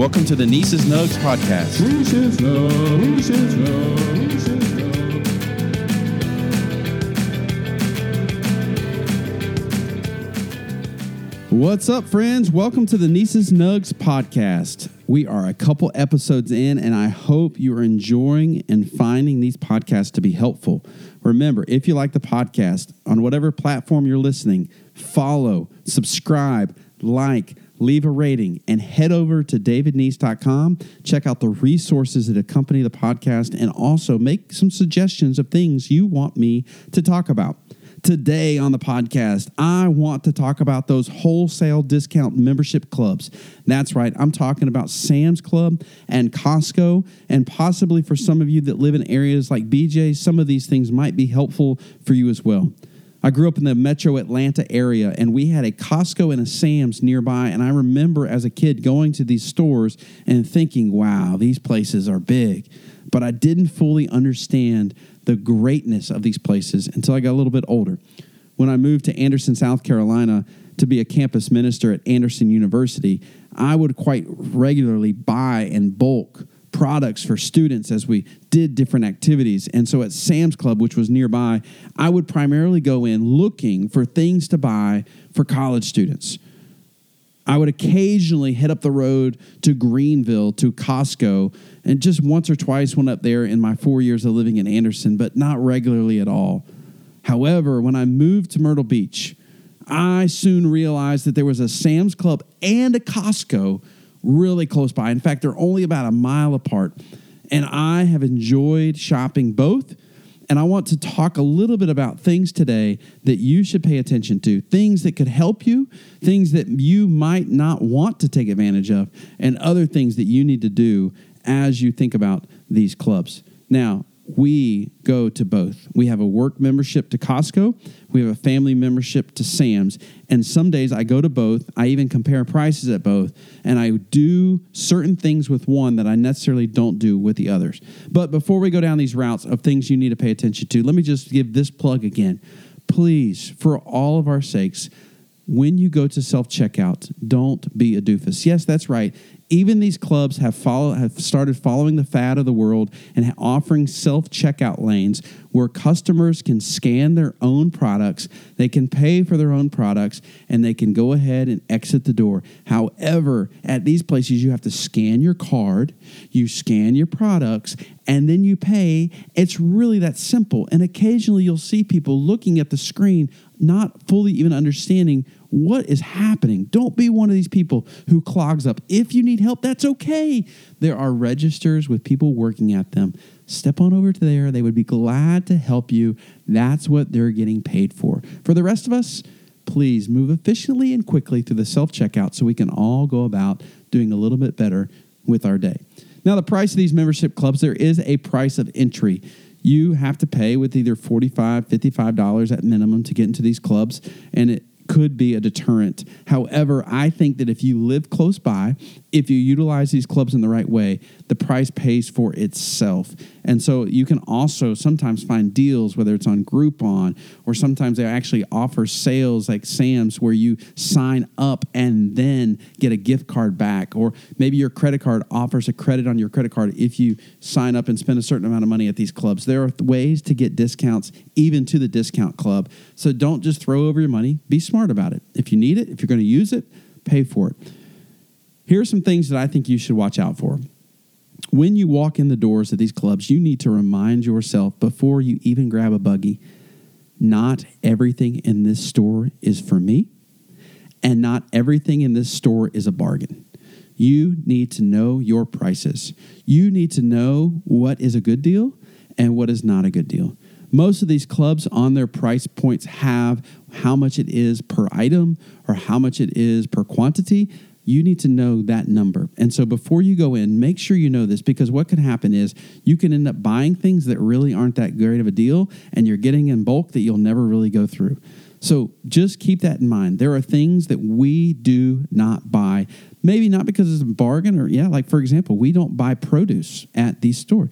Welcome to the Neace's Nugs podcast. What's up, friends? Welcome to the Neace's Nugs podcast. We are a couple episodes in, and I hope you are enjoying and finding these podcasts to be helpful. Remember, if you like the podcast on whatever platform you're listening, follow, subscribe, like, leave a rating, and head over to davidneace.com. Check out the resources that accompany the podcast and also make some suggestions of things you want me to talk about. Today on the podcast, I want to talk about those wholesale discount membership clubs. That's right, I'm talking about Sam's Club and Costco, and possibly for some of you that live in areas like BJ, some of these things might be helpful for you as well. I grew up in the metro Atlanta area, and we had a Costco and a Sam's nearby. And I remember as a kid going to these stores and thinking, wow, these places are big. But I didn't fully understand the greatness of these places until I got a little bit older. When I moved to Anderson, South Carolina to be a campus minister at Anderson University, I would quite regularly buy in bulk products for students as we did different activities. And so at Sam's Club, which was nearby, I would primarily go in looking for things to buy for college students. I would occasionally head up the road to Greenville to Costco and just once or twice went up there in my four years of living in Anderson, but not regularly at all. However, when I moved to Myrtle Beach, I soon realized that there was a Sam's Club and a Costco really close by. In fact, they're only about a mile apart. And I have enjoyed shopping both. And I want to talk a little bit about things today that you should pay attention to, things that could help you, things that you might not want to take advantage of, and other things that you need to do as you think about these clubs. Now, we go to both. We have a work membership to Costco, we have a family membership to Sam's, and some days I go to both. I even compare prices at both, and I do certain things with one that I necessarily don't do with the others. But before we go down these routes of things you need to pay attention to, let me just give this plug again. Please, for all of our sakes, when you go to self checkout, don't be a doofus. Yes, that's right even these clubs have follow, have started following the fad of the world and offering self checkout lanes where customers can scan their own products, they can pay for their own products, and they can go ahead and exit the door. However, at these places, you have to scan your card, you scan your products, and then you pay. It's really that simple. And occasionally, you'll see people looking at the screen, not fully even understanding what is happening. Don't be one of these people who clogs up. If you need help, that's okay. There are registers with people working at them. Step on over to there. They would be glad to help you. That's what they're getting paid for. For the rest of us, please move efficiently and quickly through the self checkout so we can all go about doing a little bit better with our day. Now, the price of these membership clubs, there is a price of entry you have to pay with either $45 $55 at minimum to get into these clubs and it could be a deterrent. However, I think that if you live close by, if you utilize these clubs in the right way, the price pays for itself. And so you can also sometimes find deals, whether it's on Groupon or sometimes they actually offer sales like Sam's where you sign up and then get a gift card back. Or maybe your credit card offers a credit on your credit card if you sign up and spend a certain amount of money at these clubs. There are ways to get discounts even to the discount club. So don't just throw over your money, be smart about it. If you need it, if you're going to use it, pay for it. Here are some things that I think you should watch out for. When you walk in the doors of these clubs, you need to remind yourself before you even grab a buggy not everything in this store is for me, and not everything in this store is a bargain. You need to know your prices. You need to know what is a good deal and what is not a good deal. Most of these clubs on their price points have how much it is per item or how much it is per quantity you need to know that number. And so before you go in, make sure you know this because what can happen is you can end up buying things that really aren't that great of a deal and you're getting in bulk that you'll never really go through. So just keep that in mind. There are things that we do not buy. Maybe not because it's a bargain or, yeah, like for example, we don't buy produce at these stores.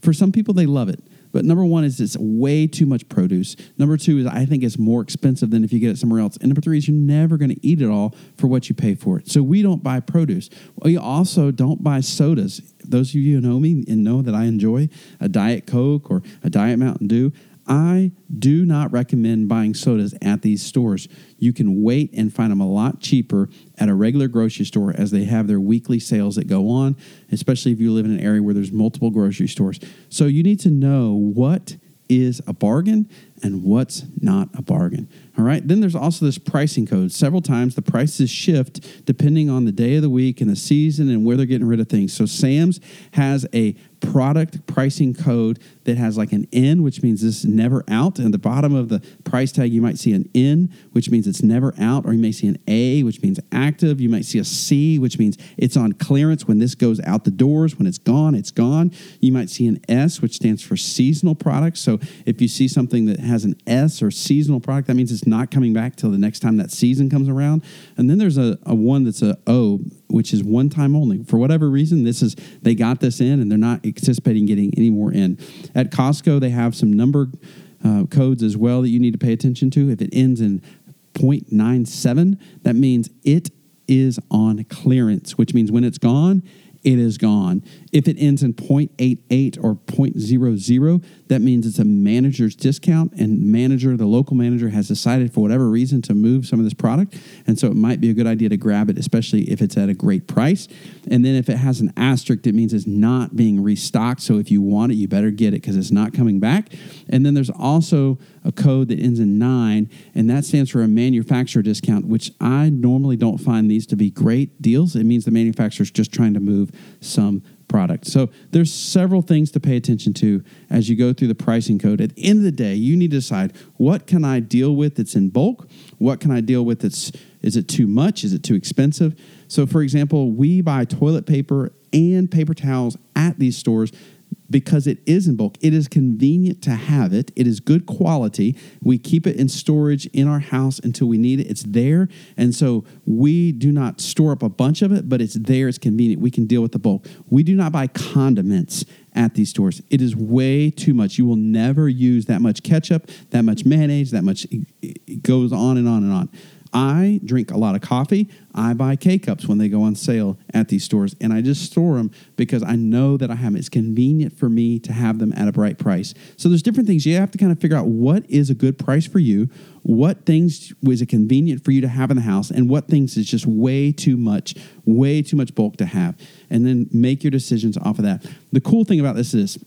For some people, they love it. But number one is it's way too much produce. Number two is I think it's more expensive than if you get it somewhere else. And number three is you're never going to eat it all for what you pay for it. So we don't buy produce. We also don't buy sodas. Those of you who know me and know that I enjoy a Diet Coke or a Diet Mountain Dew, I do not recommend buying sodas at these stores. You can wait and find them a lot cheaper at a regular grocery store as they have their weekly sales that go on, especially if you live in an area where there's multiple grocery stores. So you need to know what is a bargain and what's not a bargain. All right. Then there's also this pricing code. Several times the prices shift depending on the day of the week and the season and where they're getting rid of things. So Sam's has a product pricing code that has like an N, which means this is never out. And the bottom of the price tag, you might see an N, which means it's never out, or you may see an A, which means active. You might see a C, which means it's on clearance when this goes out the doors. When it's gone, it's gone. You might see an S, which stands for seasonal products. So if you see something that has an S or seasonal product, that means it's not coming back till the next time that season comes around. And then there's a, a one that's a O, which is one time only. For whatever reason, this is they got this in and they're not anticipating getting any more in. At Costco, they have some number uh, codes as well that you need to pay attention to. If it ends in 0.97, that means it is on clearance, which means when it's gone, it is gone. If it ends in 0.88 or 0.00, that means it's a manager's discount, and manager, the local manager, has decided for whatever reason to move some of this product, and so it might be a good idea to grab it, especially if it's at a great price. And then if it has an asterisk, it means it's not being restocked. So if you want it, you better get it because it's not coming back. And then there's also a code that ends in nine, and that stands for a manufacturer discount, which I normally don't find these to be great deals. It means the manufacturer is just trying to move some product. So there's several things to pay attention to as you go through the pricing code. At the end of the day, you need to decide what can I deal with that's in bulk? What can I deal with that's is it too much? Is it too expensive? So for example, we buy toilet paper and paper towels at these stores because it is in bulk. It is convenient to have it. It is good quality. We keep it in storage in our house until we need it. It's there. And so we do not store up a bunch of it, but it's there. It's convenient. We can deal with the bulk. We do not buy condiments at these stores. It is way too much. You will never use that much ketchup, that much mayonnaise, that much. It goes on and on and on. I drink a lot of coffee. I buy K cups when they go on sale at these stores, and I just store them because I know that I have them. It's convenient for me to have them at a bright price. So there's different things you have to kind of figure out what is a good price for you, what things was it convenient for you to have in the house, and what things is just way too much, way too much bulk to have, and then make your decisions off of that. The cool thing about this is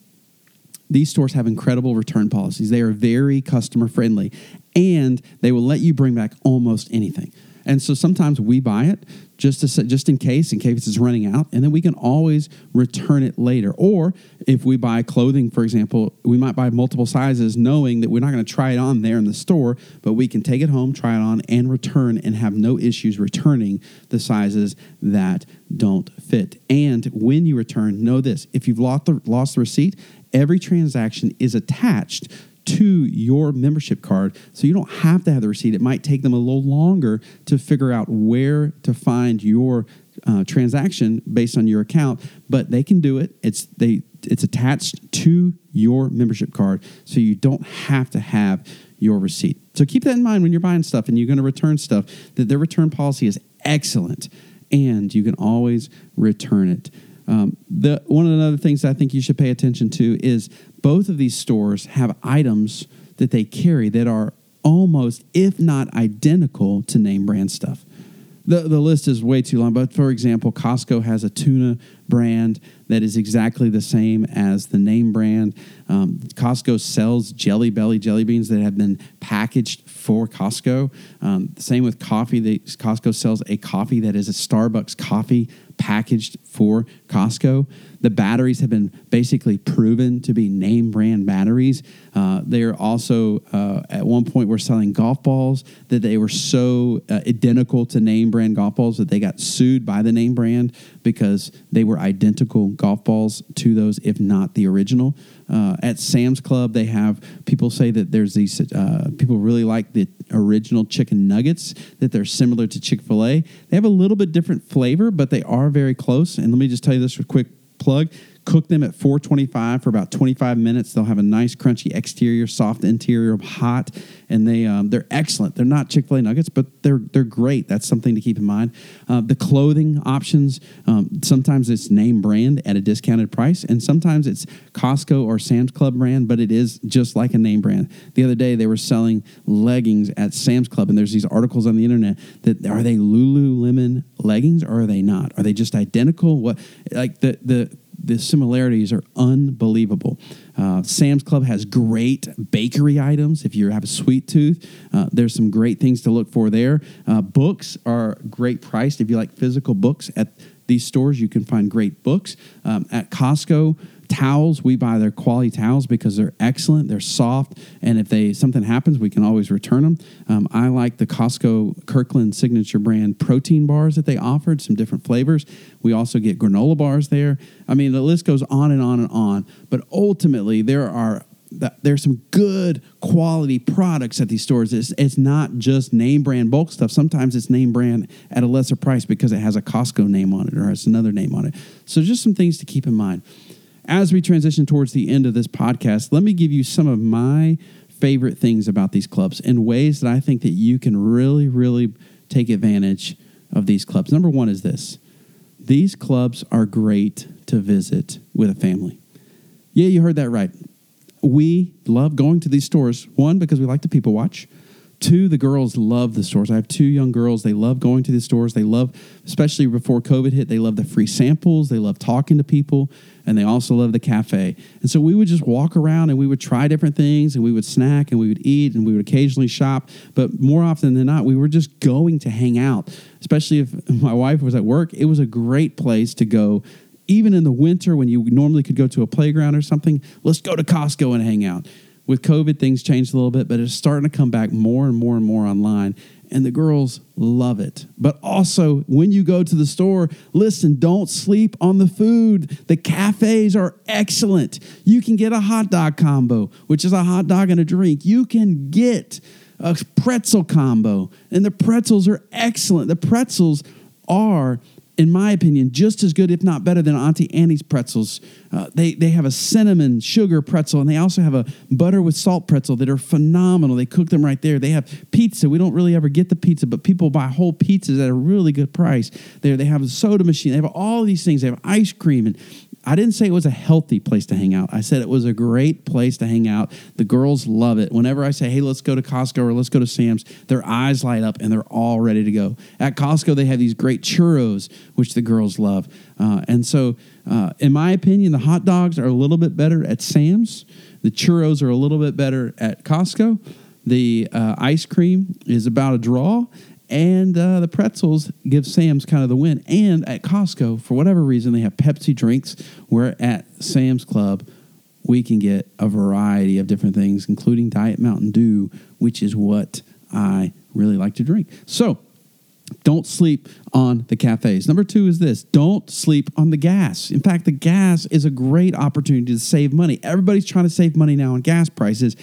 these stores have incredible return policies. They are very customer friendly and they will let you bring back almost anything. And so sometimes we buy it just to just in case, in case it's running out, and then we can always return it later. Or if we buy clothing, for example, we might buy multiple sizes, knowing that we're not going to try it on there in the store, but we can take it home, try it on, and return, and have no issues returning the sizes that don't fit. And when you return, know this: if you've lost the, lost the receipt, every transaction is attached to your membership card so you don't have to have the receipt. It might take them a little longer to figure out where to find your uh, transaction based on your account, but they can do it. It's they it's attached to your membership card, so you don't have to have your receipt. So keep that in mind when you're buying stuff and you're going to return stuff. That their return policy is excellent, and you can always return it. Um, the one of the other things I think you should pay attention to is both of these stores have items that they carry that are almost, if not identical, to name brand stuff. The, the list is way too long, but for example, Costco has a tuna brand that is exactly the same as the name brand. Um, Costco sells Jelly Belly jelly beans that have been packaged for Costco. Um, same with coffee. They, Costco sells a coffee that is a Starbucks coffee packaged for Costco. The batteries have been basically proven to be name brand batteries. Uh, they are also, uh, at one point, were selling golf balls that they were so uh, identical to name brand golf balls that they got sued by the name brand because they were identical golf balls to those, if not the original. Uh, at Sam's Club, they have people say that there's these uh, people really like the original chicken nuggets that they're similar to Chick Fil A. They have a little bit different flavor, but they are very close. And let me just tell you this real quick plug. Cook them at 425 for about 25 minutes. They'll have a nice crunchy exterior, soft interior, hot, and they um, they're excellent. They're not Chick Fil A nuggets, but they're they're great. That's something to keep in mind. Uh, the clothing options um, sometimes it's name brand at a discounted price, and sometimes it's Costco or Sam's Club brand, but it is just like a name brand. The other day they were selling leggings at Sam's Club, and there's these articles on the internet that are they Lululemon leggings or are they not? Are they just identical? What like the the the similarities are unbelievable. Uh, Sam's Club has great bakery items. If you have a sweet tooth, uh, there's some great things to look for there. Uh, books are great priced. If you like physical books at these stores, you can find great books. Um, at Costco, towels we buy their quality towels because they're excellent they're soft and if they something happens we can always return them um, i like the costco kirkland signature brand protein bars that they offered some different flavors. We also get granola bars there. I mean the list goes on and on and on but ultimately there are there's some good quality products at these stores. It's, it's not just name brand bulk stuff. Sometimes it's name brand at a lesser price because it has a Costco name on it or has another name on it. So just some things to keep in mind as we transition towards the end of this podcast, let me give you some of my favorite things about these clubs and ways that I think that you can really, really take advantage of these clubs. Number one is this these clubs are great to visit with a family. Yeah, you heard that right. We love going to these stores, one, because we like to people watch. Two, the girls love the stores. I have two young girls. They love going to the stores. They love, especially before COVID hit, they love the free samples. They love talking to people and they also love the cafe. And so we would just walk around and we would try different things and we would snack and we would eat and we would occasionally shop. But more often than not, we were just going to hang out, especially if my wife was at work. It was a great place to go. Even in the winter, when you normally could go to a playground or something, let's go to Costco and hang out with COVID, things changed a little bit, but it's starting to come back more and more and more online and the girls love it. But also, when you go to the store, listen, don't sleep on the food. The cafes are excellent. You can get a hot dog combo, which is a hot dog and a drink. You can get a pretzel combo, and the pretzels are excellent. The pretzels are in my opinion, just as good, if not better, than Auntie Annie's pretzels. Uh, they, they have a cinnamon sugar pretzel, and they also have a butter with salt pretzel that are phenomenal. They cook them right there. They have pizza. We don't really ever get the pizza, but people buy whole pizzas at a really good price. There, they have a soda machine. They have all these things. They have ice cream, and I didn't say it was a healthy place to hang out. I said it was a great place to hang out. The girls love it. Whenever I say, hey, let's go to Costco or let's go to Sam's, their eyes light up and they're all ready to go. At Costco, they have these great churros, which the girls love. Uh, and so, uh, in my opinion, the hot dogs are a little bit better at Sam's. The churros are a little bit better at Costco. The uh, ice cream is about a draw, and uh, the pretzels give Sam's kind of the win. And at Costco, for whatever reason, they have Pepsi drinks. Where at Sam's Club, we can get a variety of different things, including Diet Mountain Dew, which is what I really like to drink. So, don't sleep on the cafes. Number two is this don't sleep on the gas. In fact, the gas is a great opportunity to save money. Everybody's trying to save money now on gas prices.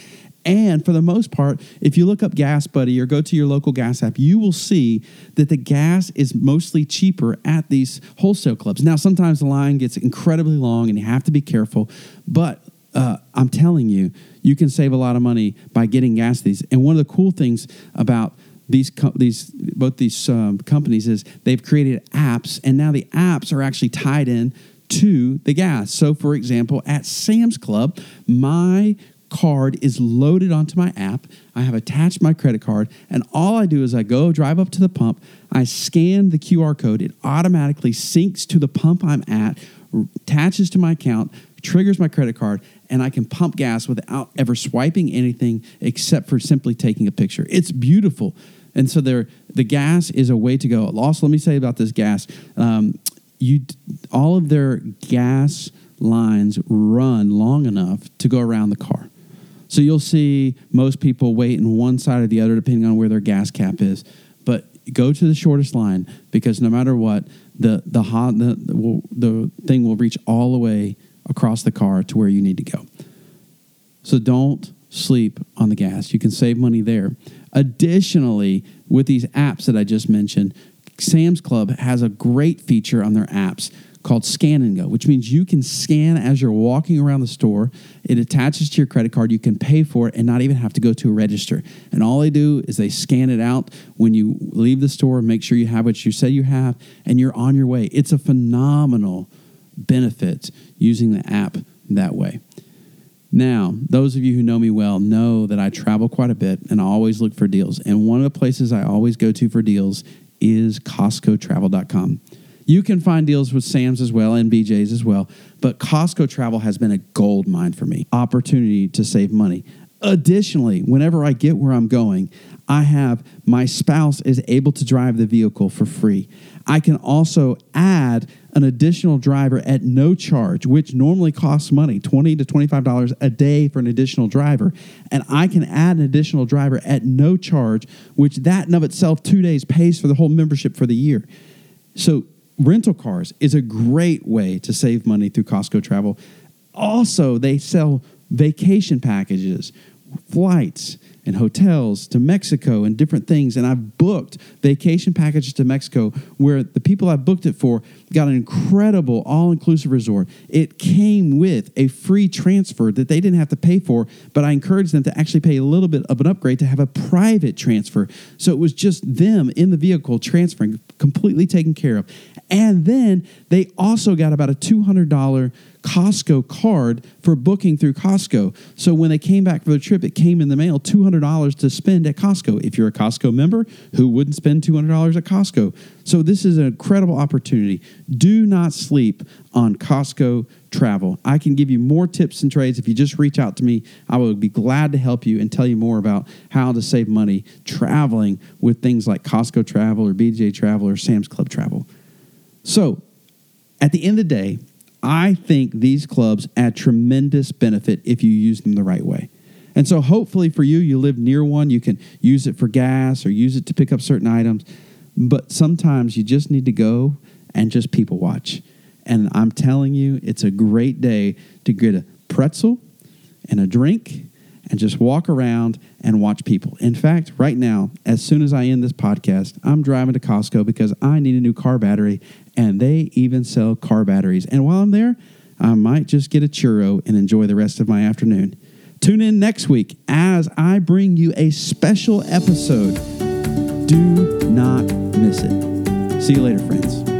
And for the most part, if you look up Gas Buddy or go to your local gas app, you will see that the gas is mostly cheaper at these wholesale clubs. Now, sometimes the line gets incredibly long and you have to be careful, but uh, I'm telling you, you can save a lot of money by getting gas these. And one of the cool things about these these both these um, companies is they've created apps, and now the apps are actually tied in to the gas. So, for example, at Sam's Club, my card is loaded onto my app. I have attached my credit card, and all I do is I go drive up to the pump, I scan the QR code, it automatically syncs to the pump I'm at, attaches to my account, triggers my credit card, and I can pump gas without ever swiping anything except for simply taking a picture. It's beautiful. And so there, the gas is a way to go. Also, let me say about this gas. Um, you, all of their gas lines run long enough to go around the car. So you'll see most people wait in one side or the other depending on where their gas cap is. But go to the shortest line because no matter what, the the hot the, the, the thing will reach all the way across the car to where you need to go. So don't sleep on the gas. You can save money there. Additionally, with these apps that I just mentioned, Sam's Club has a great feature on their apps called Scan and Go, which means you can scan as you're walking around the store. It attaches to your credit card. You can pay for it and not even have to go to a register. And all they do is they scan it out when you leave the store, make sure you have what you say you have, and you're on your way. It's a phenomenal benefit using the app that way. Now, those of you who know me well know that I travel quite a bit and I always look for deals. And one of the places I always go to for deals is CostcoTravel.com. You can find deals with Sam's as well and BJ's as well, but Costco Travel has been a gold mine for me. Opportunity to save money. Additionally, whenever I get where I'm going, I have my spouse is able to drive the vehicle for free. I can also add an additional driver at no charge, which normally costs money, 20 to $25 a day for an additional driver. And I can add an additional driver at no charge, which that in of itself, two days pays for the whole membership for the year. So rental cars is a great way to save money through Costco Travel. Also, they sell vacation packages, flights, and hotels to Mexico and different things. And I've booked vacation packages to Mexico where the people I booked it for got an incredible all inclusive resort. It came with a free transfer that they didn't have to pay for, but I encouraged them to actually pay a little bit of an upgrade to have a private transfer. So it was just them in the vehicle transferring, completely taken care of. And then they also got about a $200 Costco card for booking through Costco. So when they came back for the trip, it came in the mail $200 to spend at Costco. If you're a Costco member, who wouldn't spend $200 at Costco? So this is an incredible opportunity. Do not sleep on Costco travel. I can give you more tips and trades if you just reach out to me. I will be glad to help you and tell you more about how to save money traveling with things like Costco travel or BJ travel or Sam's Club travel. So, at the end of the day, I think these clubs add tremendous benefit if you use them the right way. And so, hopefully, for you, you live near one, you can use it for gas or use it to pick up certain items. But sometimes you just need to go and just people watch. And I'm telling you, it's a great day to get a pretzel and a drink and just walk around and watch people. In fact, right now, as soon as I end this podcast, I'm driving to Costco because I need a new car battery and they even sell car batteries. And while I'm there, I might just get a churro and enjoy the rest of my afternoon. Tune in next week as I bring you a special episode. Do not miss it. See you later, friends.